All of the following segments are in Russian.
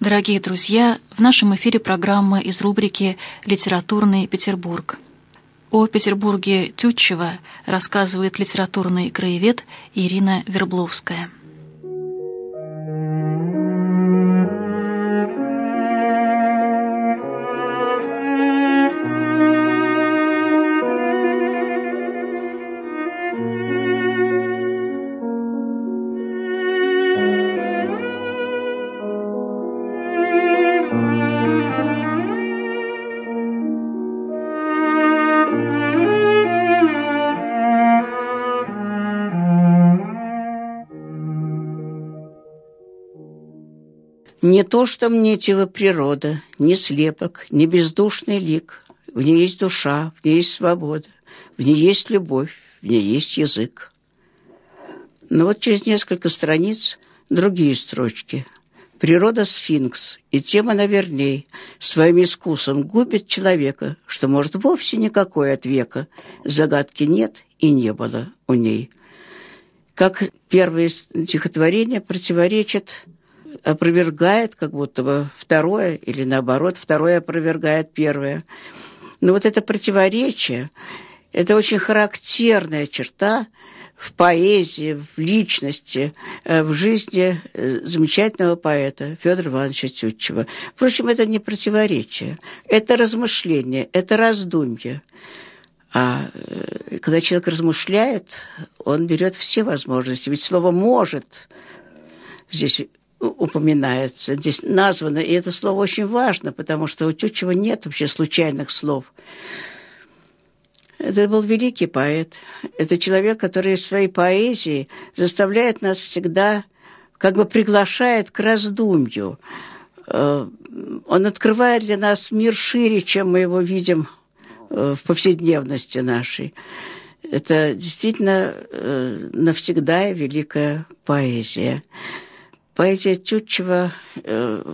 Дорогие друзья, в нашем эфире программа из рубрики «Литературный Петербург». О Петербурге Тютчева рассказывает литературный краевед Ирина Вербловская. Не то, что мне тела природа, не слепок, не бездушный лик. В ней есть душа, в ней есть свобода, в ней есть любовь, в ней есть язык. Но вот через несколько страниц другие строчки. Природа сфинкс, и тем она верней, своим искусом губит человека, что, может, вовсе никакой от века загадки нет и не было у ней. Как первое стихотворение противоречит опровергает как будто бы второе, или наоборот, второе опровергает первое. Но вот это противоречие, это очень характерная черта в поэзии, в личности, э, в жизни э, замечательного поэта Федора Ивановича Тютчева. Впрочем, это не противоречие, это размышление, это раздумье. А э, когда человек размышляет, он берет все возможности. Ведь слово «может» здесь упоминается, здесь названо, и это слово очень важно, потому что у Тютчева нет вообще случайных слов. Это был великий поэт. Это человек, который в своей поэзии заставляет нас всегда, как бы приглашает к раздумью. Э, он открывает для нас мир шире, чем мы его видим э, в повседневности нашей. Это действительно э, навсегда великая поэзия поэзия Тютчева э,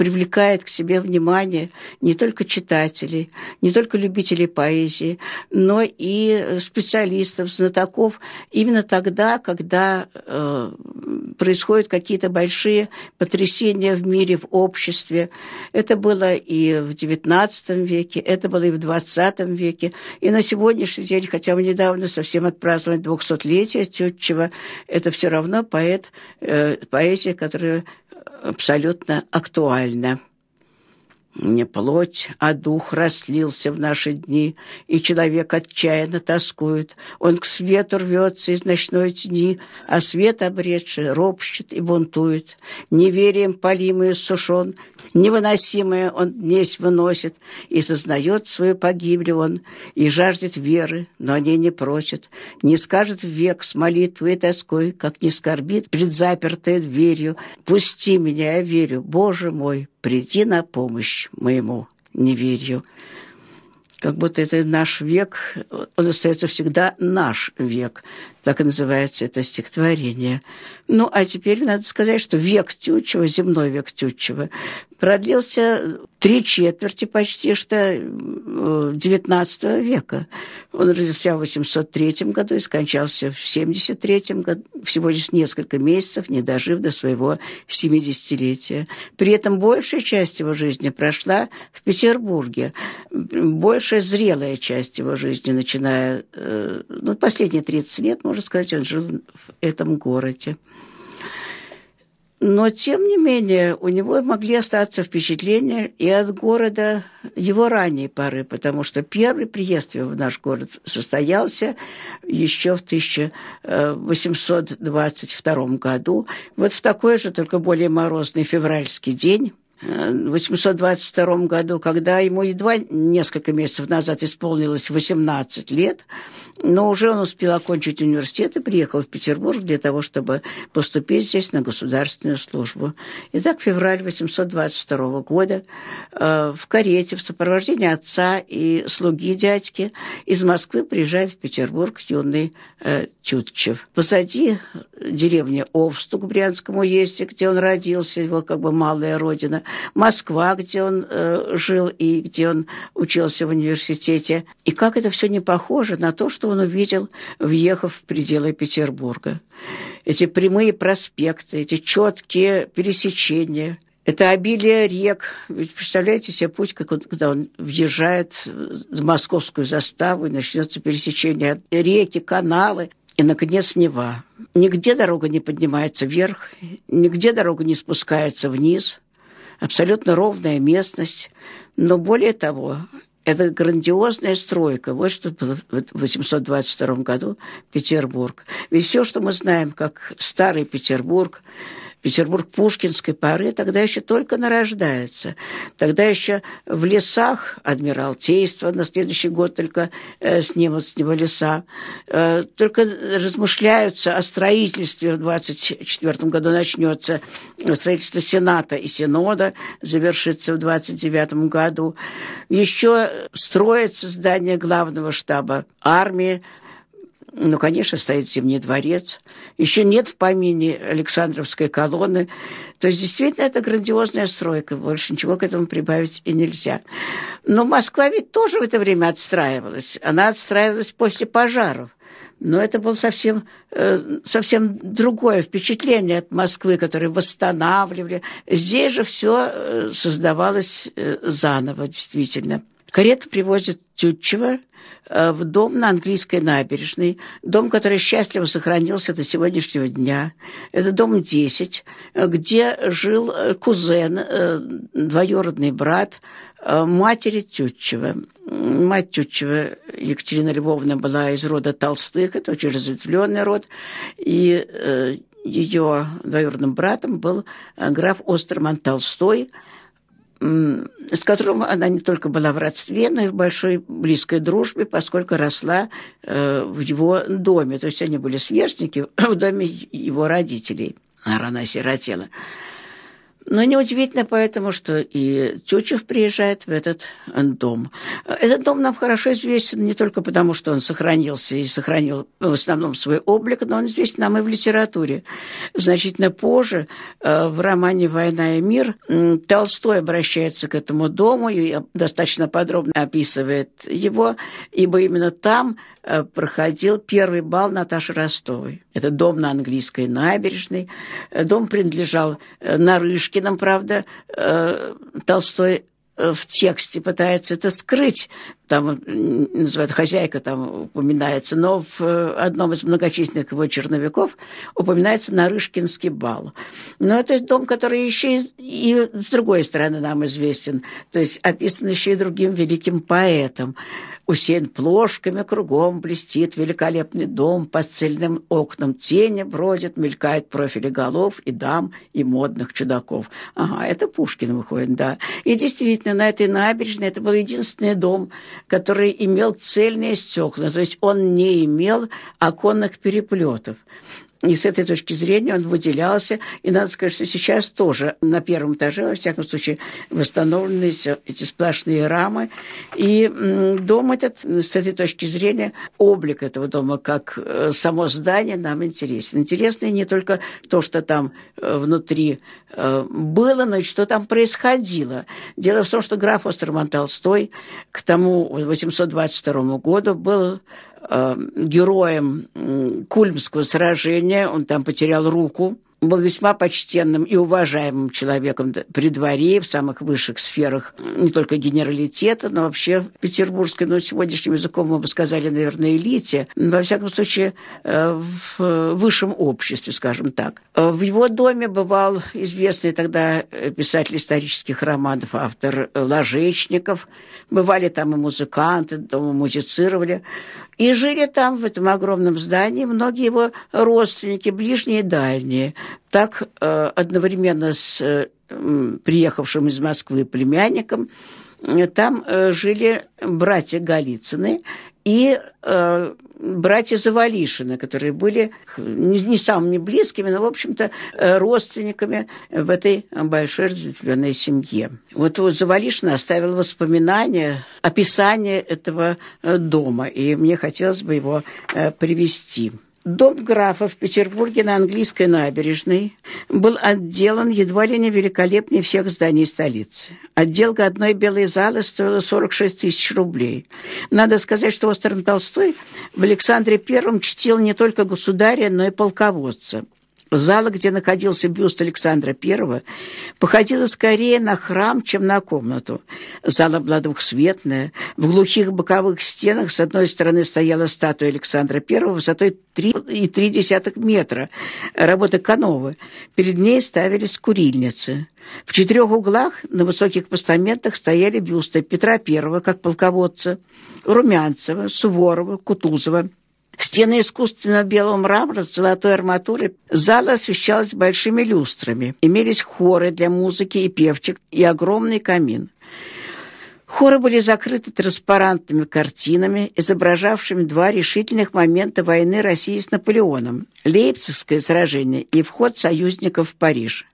привлекает к себе внимание не только читателей, не только любителей поэзии, но и специалистов, знатоков именно тогда, когда э, происходят какие-то большие потрясения в мире, в обществе. Это было и в XIX веке, это было и в XX веке. И на сегодняшний день, хотя мы недавно совсем отпраздновали 200-летие Тютчева, это все равно поэт, э, поэзия, которая абсолютно актуально. Не плоть, а дух расслился в наши дни, и человек отчаянно тоскует. Он к свету рвется из ночной тени, а свет обретший ропщет и бунтует. Неверием полимый сушен, невыносимое он днесь выносит, и сознает свою погибель он, и жаждет веры, но о ней не просит. Не скажет век с молитвой и тоской, как не скорбит пред запертой дверью. «Пусти меня, я верю, Боже мой, приди на помощь моему неверию. Как будто это наш век, он остается всегда наш век. Так и называется это стихотворение. Ну, а теперь надо сказать, что век Тютчева, земной век Тютчева, продлился три четверти почти что XIX э, века. Он родился в 803 году и скончался в 73 году, всего лишь несколько месяцев, не дожив до своего 70-летия. При этом большая часть его жизни прошла в Петербурге. Большая зрелая часть его жизни, начиная, э, ну, последние 30 лет, можно сказать, он жил в этом городе. Но, тем не менее, у него могли остаться впечатления и от города его ранней поры, потому что первый приезд в наш город состоялся еще в 1822 году. Вот в такой же, только более морозный февральский день, в 822 году, когда ему едва несколько месяцев назад исполнилось 18 лет, но уже он успел окончить университет и приехал в Петербург для того, чтобы поступить здесь на государственную службу. Итак, февраль 822 года э, в карете в сопровождении отца и слуги дядьки из Москвы приезжает в Петербург юный э, Тютчев. Позади деревня Овстук в Брянском уезде, где он родился, его как бы малая родина, Москва, где он э, жил и где он учился в университете. И как это все не похоже на то, что он увидел, въехав в пределы Петербурга. Эти прямые проспекты, эти четкие пересечения, Это обилие рек. Ведь представляете себе путь, как он, когда он въезжает в московскую заставу, и начнется пересечение реки, каналы, и, наконец, Нева. Нигде дорога не поднимается вверх, нигде дорога не спускается вниз. Абсолютно ровная местность. Но более того, это грандиозная стройка. Вот что было в 822 году Петербург. Ведь все, что мы знаем, как старый Петербург, Петербург пушкинской поры тогда еще только нарождается. Тогда еще в лесах Адмиралтейство на следующий год только э, снимут с него леса. Э, только размышляются о строительстве. В 24 году начнется строительство Сената и Синода, завершится в 29 году. Еще строится здание главного штаба армии, ну, конечно, стоит Зимний дворец. Еще нет в помине Александровской колонны. То есть, действительно, это грандиозная стройка. Больше ничего к этому прибавить и нельзя. Но Москва ведь тоже в это время отстраивалась. Она отстраивалась после пожаров. Но это было совсем, э, совсем другое впечатление от Москвы, которые восстанавливали. Здесь же все э, создавалось э, заново, действительно. Карета привозит Тютчева, в дом на английской набережной, дом, который счастливо сохранился до сегодняшнего дня. Это дом 10, где жил э, кузен, э, двоюродный брат матери Тютчева. Мать Тютчева Екатерина Львовна была из рода Толстых, это очень разветвленный род, и ее двоюродным братом был граф Остерман Толстой – с которым она не только была в родстве, но и в большой близкой дружбе, поскольку росла э, в его доме. То есть они были сверстники в доме его родителей. А рано осиротела. Но неудивительно поэтому, что и Тютчев приезжает в этот дом. Этот дом нам хорошо известен не только потому, что он сохранился и сохранил в основном свой облик, но он известен нам и в литературе. Значительно позже, э, в романе «Война и мир», Толстой обращается к этому дому и достаточно подробно описывает его, ибо именно там Э, проходил первый бал Наташи Ростовой. Это дом на английской набережной. Э, дом принадлежал э, Нарышкиным, правда. Толстой в тексте пытается это скрыть, там называют хозяйка, там упоминается, но в одном из многочисленных его черновиков упоминается Нарышкинский бал. Но это дом, который еще и, и с другой стороны нам известен, то есть описан еще и другим великим поэтом усеян плошками, кругом блестит великолепный дом, под цельным окнам тени бродят, мелькают профили голов и дам, и модных чудаков. Ага, это Пушкин выходит, да. И действительно, на этой набережной это был единственный дом, который имел цельные стекла, то есть он не имел оконных переплетов. И с этой точки зрения он выделялся. И надо сказать, что сейчас тоже на первом этаже, во всяком случае, восстановлены эти сплошные рамы. И дом этот, с этой точки зрения, облик этого дома, как э, само здание, нам интересен. Интересно не только то, что там э, внутри э, было, но и что там происходило. Дело в том, что граф Остерман Толстой к тому 822 году был героем Кульмского сражения, он там потерял руку, был весьма почтенным и уважаемым человеком при дворе, в самых высших сферах не только генералитета, но вообще петербургской, ну, сегодняшним языком мы бы сказали, наверное, элите, во всяком случае, э, в высшем обществе, скажем так. Э, в его доме бывал известный тогда писатель исторических романов, автор Ложечников, бывали там и музыканты, дома музицировали. И жили там, в этом огромном здании, многие его родственники, ближние и дальние. Так э, одновременно с э, приехавшим из Москвы племянником э, там жили братья Голицыны и братья Завалишины, которые были не, самыми близкими, но, в общем-то, родственниками в этой большой разветвленной семье. Вот, Завалишина оставила воспоминания, описание этого дома, и мне хотелось бы его привести. Дом графа в Петербурге на английской набережной был отделан едва ли не великолепнее всех зданий столицы. Отделка одной белой залы стоила 46 тысяч рублей. Надо сказать, что Остерн Толстой в Александре Первом чтил не только государя, но и полководца. Зала, где находился бюст Александра I, походила скорее на храм, чем на комнату. Зала была двухсветная. В глухих боковых стенах с одной стороны стояла статуя Александра I высотой 3,3 метра, работы Кановы. Перед ней ставились курильницы. В четырех углах на высоких постаментах стояли бюсты Петра I, как полководца, Румянцева, Суворова, Кутузова – Стены искусственно белого мрамора с золотой арматурой. Зала освещалась большими люстрами. Имелись хоры для музыки и певчик и огромный камин. Хоры были закрыты транспарантными картинами, изображавшими два решительных момента войны России с Наполеоном – Лейпцигское сражение и вход союзников в Париж.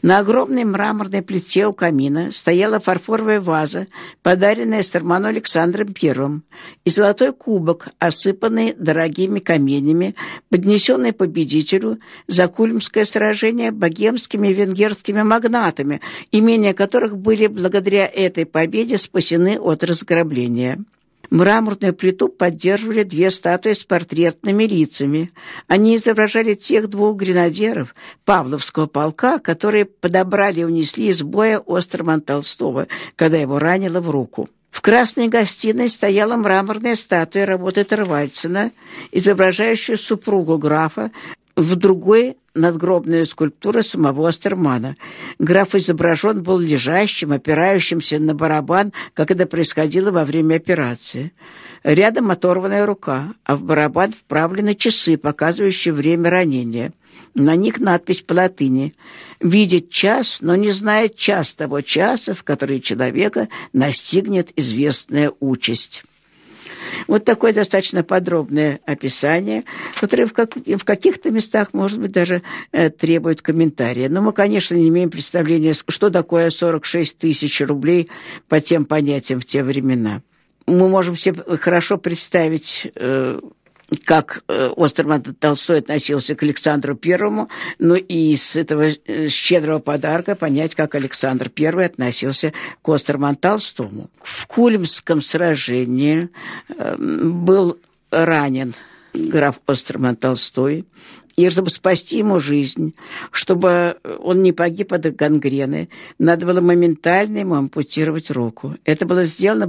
На огромной мраморной плите у камина стояла фарфоровая ваза, подаренная Старману Александром I, и золотой кубок, осыпанный дорогими каменями, поднесенный победителю за Кульмское сражение богемскими венгерскими магнатами, имения которых были благодаря этой победе спасены от разграбления. Мраморную плиту поддерживали две статуи с портретными лицами. Они изображали тех двух гренадеров Павловского полка, которые подобрали и унесли из боя Остерман Толстого, когда его ранило в руку. В красной гостиной стояла мраморная статуя работы Тервальцина, изображающая супругу графа, в другой надгробная скульптура самого Астермана. Граф изображен был лежащим, опирающимся на барабан, как это происходило во время операции. Рядом оторванная рука, а в барабан вправлены часы, показывающие время ранения. На них надпись по латыни «Видит час, но не знает час того часа, в который человека настигнет известная участь». Вот такое достаточно подробное описание, которое в, как, в каких-то местах, может быть, даже э, требует комментария. Но мы, конечно, не имеем представления, что такое 46 тысяч рублей по тем понятиям в те времена. Мы можем себе хорошо представить э, как э, Остерман Толстой относился к Александру Первому, ну и с этого э, щедрого подарка понять, как Александр Первый относился к Остерман Толстому. В Кульмском сражении эм, был ранен граф Остерман Толстой, и чтобы спасти ему жизнь, чтобы он не погиб от гангрены, надо было моментально ему ампутировать руку. Это было сделано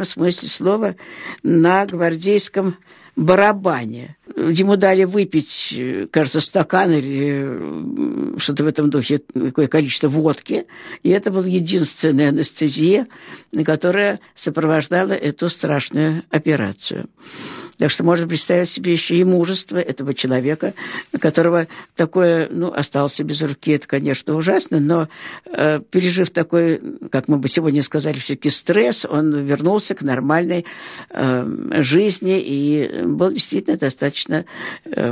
в смысле слова на гвардейском барабане. Ему дали выпить, кажется, стакан или что-то в этом духе, какое количество водки. И это была единственная анестезия, которая сопровождала эту страшную операцию. Так что можно представить себе еще и мужество этого человека, которого такое, ну, остался без руки, это, конечно, ужасно, но э, пережив такой, как мы бы сегодня сказали, все-таки стресс, он вернулся к нормальной э, жизни и был действительно достаточно э,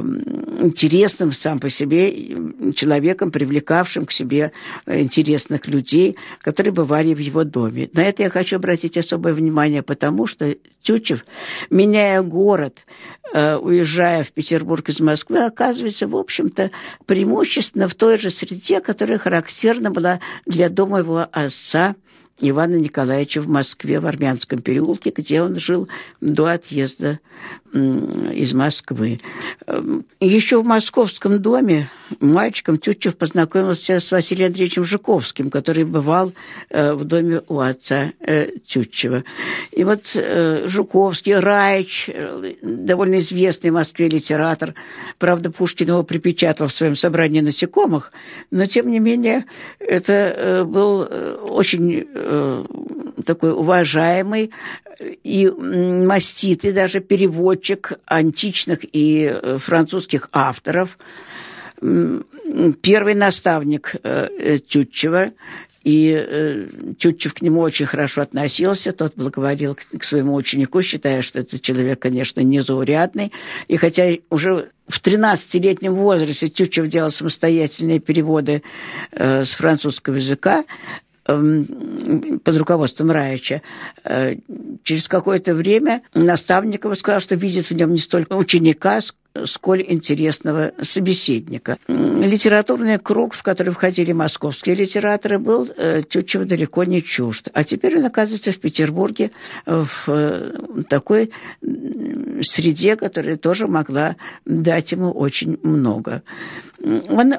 интересным сам по себе человеком, привлекавшим к себе интересных людей, которые бывали в его доме. На это я хочу обратить особое внимание, потому что Тютчев, меняя город, э, уезжая в Петербург из Москвы, оказывается, в общем-то, преимущественно в той же среде, которая характерна была для дома его отца Ивана Николаевича в Москве, в Армянском переулке, где он жил до отъезда из Москвы. Эм, Еще в московском доме мальчиком Тютчев познакомился с Василием Андреевичем Жуковским, который бывал э, в доме у отца э, Тютчева. И вот э, Жуковский, Раич, довольно известный в Москве литератор, правда, Пушкин его припечатал в своем собрании насекомых, но, тем не менее, это был очень такой уважаемый и маститый даже переводчик античных и э, французских авторов, первый наставник э, Тютчева, и э, Тютчев к нему очень хорошо относился, тот благоволил к, своему ученику, считая, что этот человек, конечно, незаурядный. И хотя уже в 13-летнем возрасте Тютчев делал самостоятельные переводы э, с французского языка, под руководством Раича. Э, через какое-то время наставник ему сказал, что видит в нем не столько ученика, сколь интересного собеседника. Литературный круг, в который входили московские литераторы, был э, Тютчева далеко не чужд. А теперь он оказывается в Петербурге в э, такой среде, которая тоже могла дать ему очень много. Он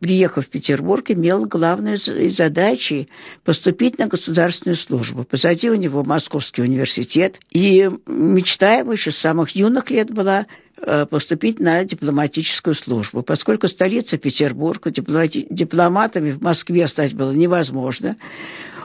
приехав в Петербург, имел главной задачей поступить на государственную службу. Позади у него Московский университет, и мечта его еще с самых юных лет была э, поступить на дипломатическую службу. Поскольку столица Петербург, дипломати... дипломатами в Москве стать было невозможно,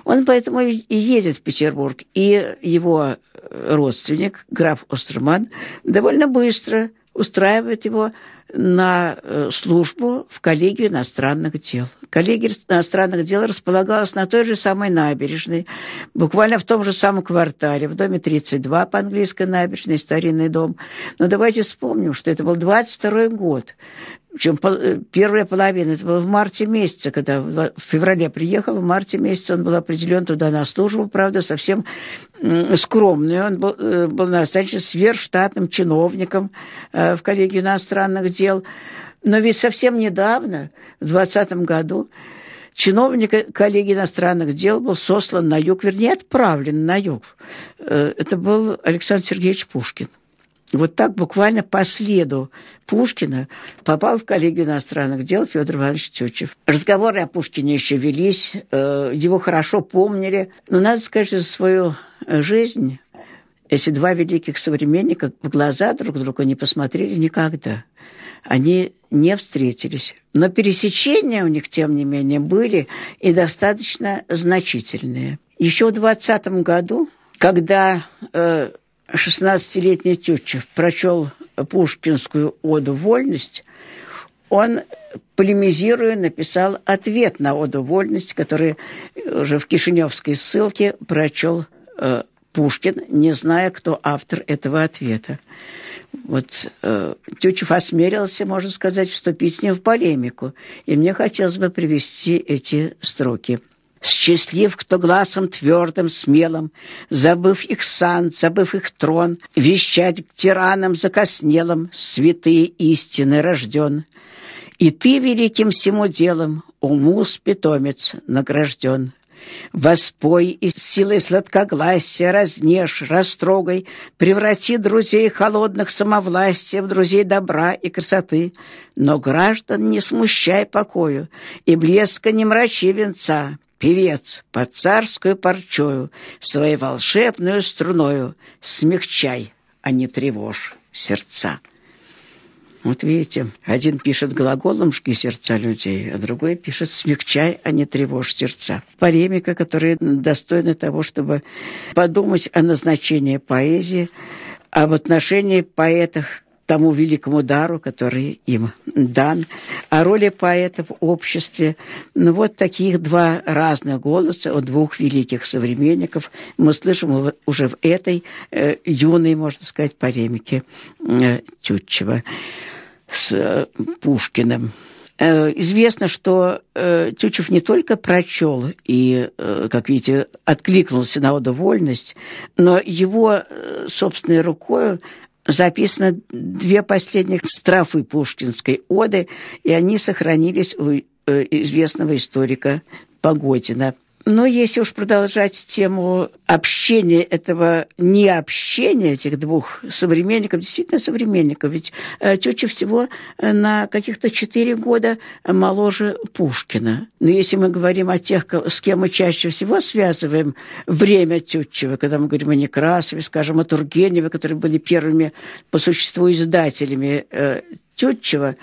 он поэтому и едет в Петербург. И его родственник, граф Остерман, довольно быстро устраивает его на э, службу в коллегию иностранных дел. Коллегия иностранных дел располагалась на той же самой набережной, буквально в том же самом квартале, в доме 32 по английской набережной, старинный дом. Но давайте вспомним, что это был 22 год. Причем э, первая половина, это было в марте месяце, когда в феврале приехал, в марте месяце он был определен туда на службу, правда, совсем скромный. Он был, э, был назначен сверхштатным чиновником э, в коллегию иностранных дел. Но ведь совсем недавно, в 2020 году, чиновник коллегии иностранных дел был сослан на юг, вернее, отправлен на юг. Это был Александр Сергеевич Пушкин. Вот так буквально по следу Пушкина попал в коллегию иностранных дел Федор Иванович Тютчев. Разговоры о Пушкине еще велись, э, его хорошо помнили. Но надо сказать, что за свою жизнь эти два великих современника в глаза друг друга не посмотрели никогда. Они не встретились. Но пересечения у них, тем не менее, были и достаточно значительные. Еще в 20 году, когда э, 16-летний Тютчев прочел пушкинскую оду «Вольность», он, полемизируя, написал ответ на оду «Вольность», который уже в Кишиневской ссылке прочел э, Пушкин, не зная, кто автор этого ответа. Вот э, Тютчев осмелился, можно сказать, вступить с ним в полемику. И мне хотелось бы привести эти строки – Счастлив, кто глазом твердым, смелым, Забыв их сан, забыв их трон, Вещать к тиранам закоснелым Святые истины рожден. И ты великим всему делом, Умус питомец награжден. Воспой и силой сладкогласия разнешь, растрогай, Преврати друзей холодных самовластия В друзей добра и красоты. Но граждан не смущай покою, И блеска не мрачи венца, Певец под царскую парчою Своей волшебную струною Смягчай, а не тревожь сердца. Вот видите, один пишет глаголом «жги сердца людей», а другой пишет «смягчай, а не тревожь сердца». Полемика, которая достойна того, чтобы подумать о назначении поэзии, об отношении поэтов тому великому дару, который им дан, о роли поэта в обществе. Ну, вот таких два разных голоса от двух великих современников мы слышим уже в этой э, юной, можно сказать, полемике э, Тютчева с э, Пушкиным. Э, известно, что э, Тютчев не только прочел и, э, как видите, откликнулся на удовольность, но его собственной рукой записано две последних страфы пушкинской оды, и они сохранились у э, известного историка Погодина – но если уж продолжать тему общения этого необщения этих двух современников, действительно современников, ведь э, тетя всего э, на каких-то четыре года моложе Пушкина. Но если мы говорим о тех, с кем мы чаще всего связываем время Тютчева, когда мы говорим о Некрасове, скажем, о Тургеневе, которые были первыми по существу издателями э, Тютчева,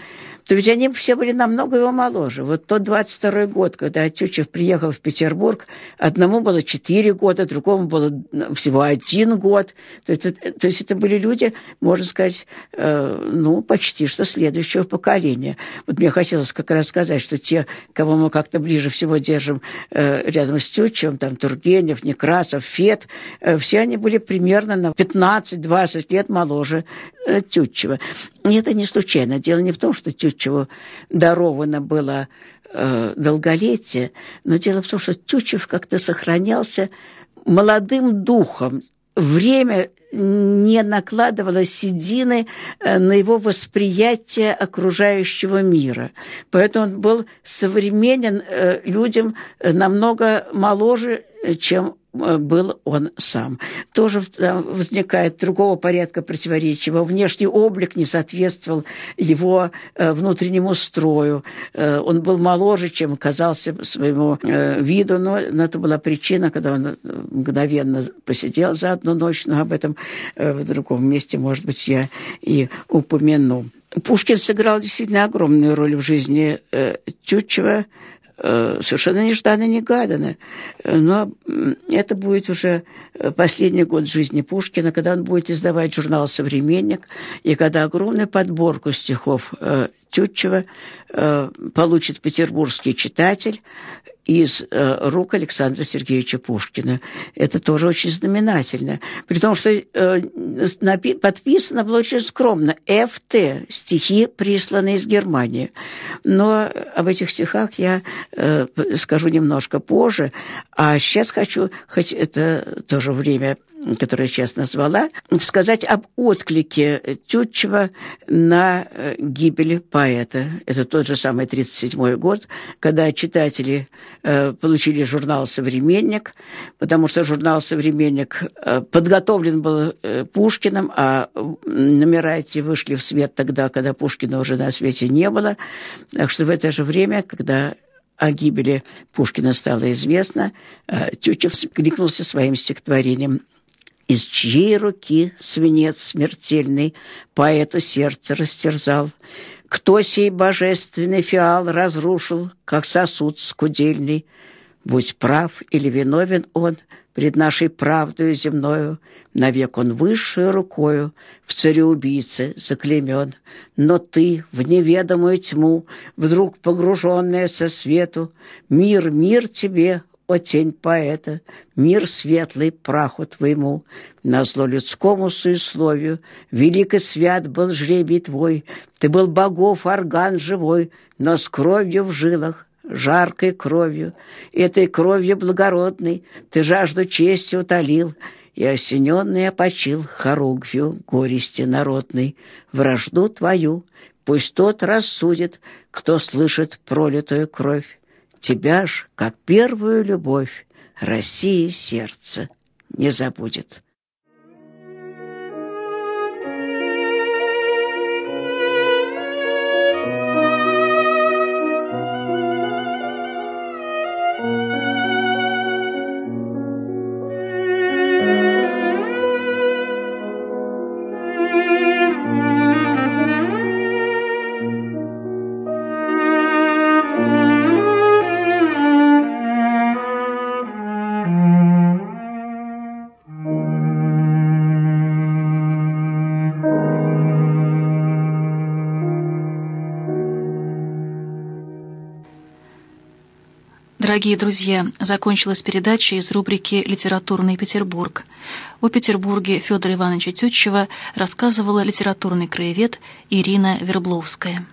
то ведь они все были намного его моложе. Вот тот 22 год, когда Тютчев приехал в Петербург, одному было 4 года, другому было всего один год. То есть, то есть это были люди, можно сказать, э, ну, почти что следующего поколения. Вот мне хотелось как раз сказать, что те, кого мы как-то ближе всего держим э, рядом с Тютчевым, там Тургенев, Некрасов, Фет, э, все они были примерно на 15-20 лет моложе Тютчева. И это не случайно. Дело не в том, что Тютчев чего даровано было э, долголетия, но дело в том, что Тютчев как-то сохранялся молодым духом. Время не накладывало седины э, на его восприятие окружающего мира. Поэтому он был современен э, людям намного моложе, чем Э, был он сам. Тоже возникает другого порядка противоречия. Его внешний облик не соответствовал его э, внутреннему строю. Э, он был моложе, чем казался своему виду, но это была причина, когда он мгновенно посидел за одну ночь, но об этом в другом месте, может быть, я и упомяну. Пушкин сыграл действительно огромную роль в жизни Тютчева, Э, совершенно нежданно-негаданно. Но это будет уже последний год жизни Пушкина, когда он будет издавать журнал «Современник», и когда огромную подборку стихов э, Тютчева э, получит петербургский читатель, из э, рук Александра Сергеевича Пушкина. Это тоже очень знаменательно. При том, что э, подписано было очень скромно «ФТ» – стихи, присланные из Германии. Но об этих стихах я скажу немножко позже. А сейчас хочу, хоть это тоже время которую я сейчас назвала, сказать об отклике Тютчева на гибель поэта. Это тот же самый 1937 год, когда читатели э, получили журнал «Современник», потому что журнал «Современник» э, подготовлен был Пушкиным, а номера эти вышли в свет тогда, когда Пушкина уже на свете не было. Так что в это же время, когда о гибели Пушкина стало известно, Тютчев кликнулся своим стихотворением из чьей руки свинец смертельный поэту сердце растерзал? Кто сей божественный фиал разрушил, как сосуд скудельный? Будь прав или виновен он пред нашей правдою земною, навек он высшую рукою в цареубийце заклемен. Но ты в неведомую тьму, вдруг погруженная со свету, мир, мир тебе, о тень поэта, мир светлый праху твоему, на зло людскому суесловию, велик и свят был жребий твой, ты был богов орган живой, но с кровью в жилах, жаркой кровью, этой кровью благородной ты жажду чести утолил, и осененный опочил хоругвью горести народной, вражду твою, пусть тот рассудит, кто слышит пролитую кровь. Тебя ж, как первую любовь, России сердце не забудет. Дорогие друзья, закончилась передача из рубрики «Литературный Петербург». О Петербурге Федора Ивановича Тютчева рассказывала литературный краевед Ирина Вербловская.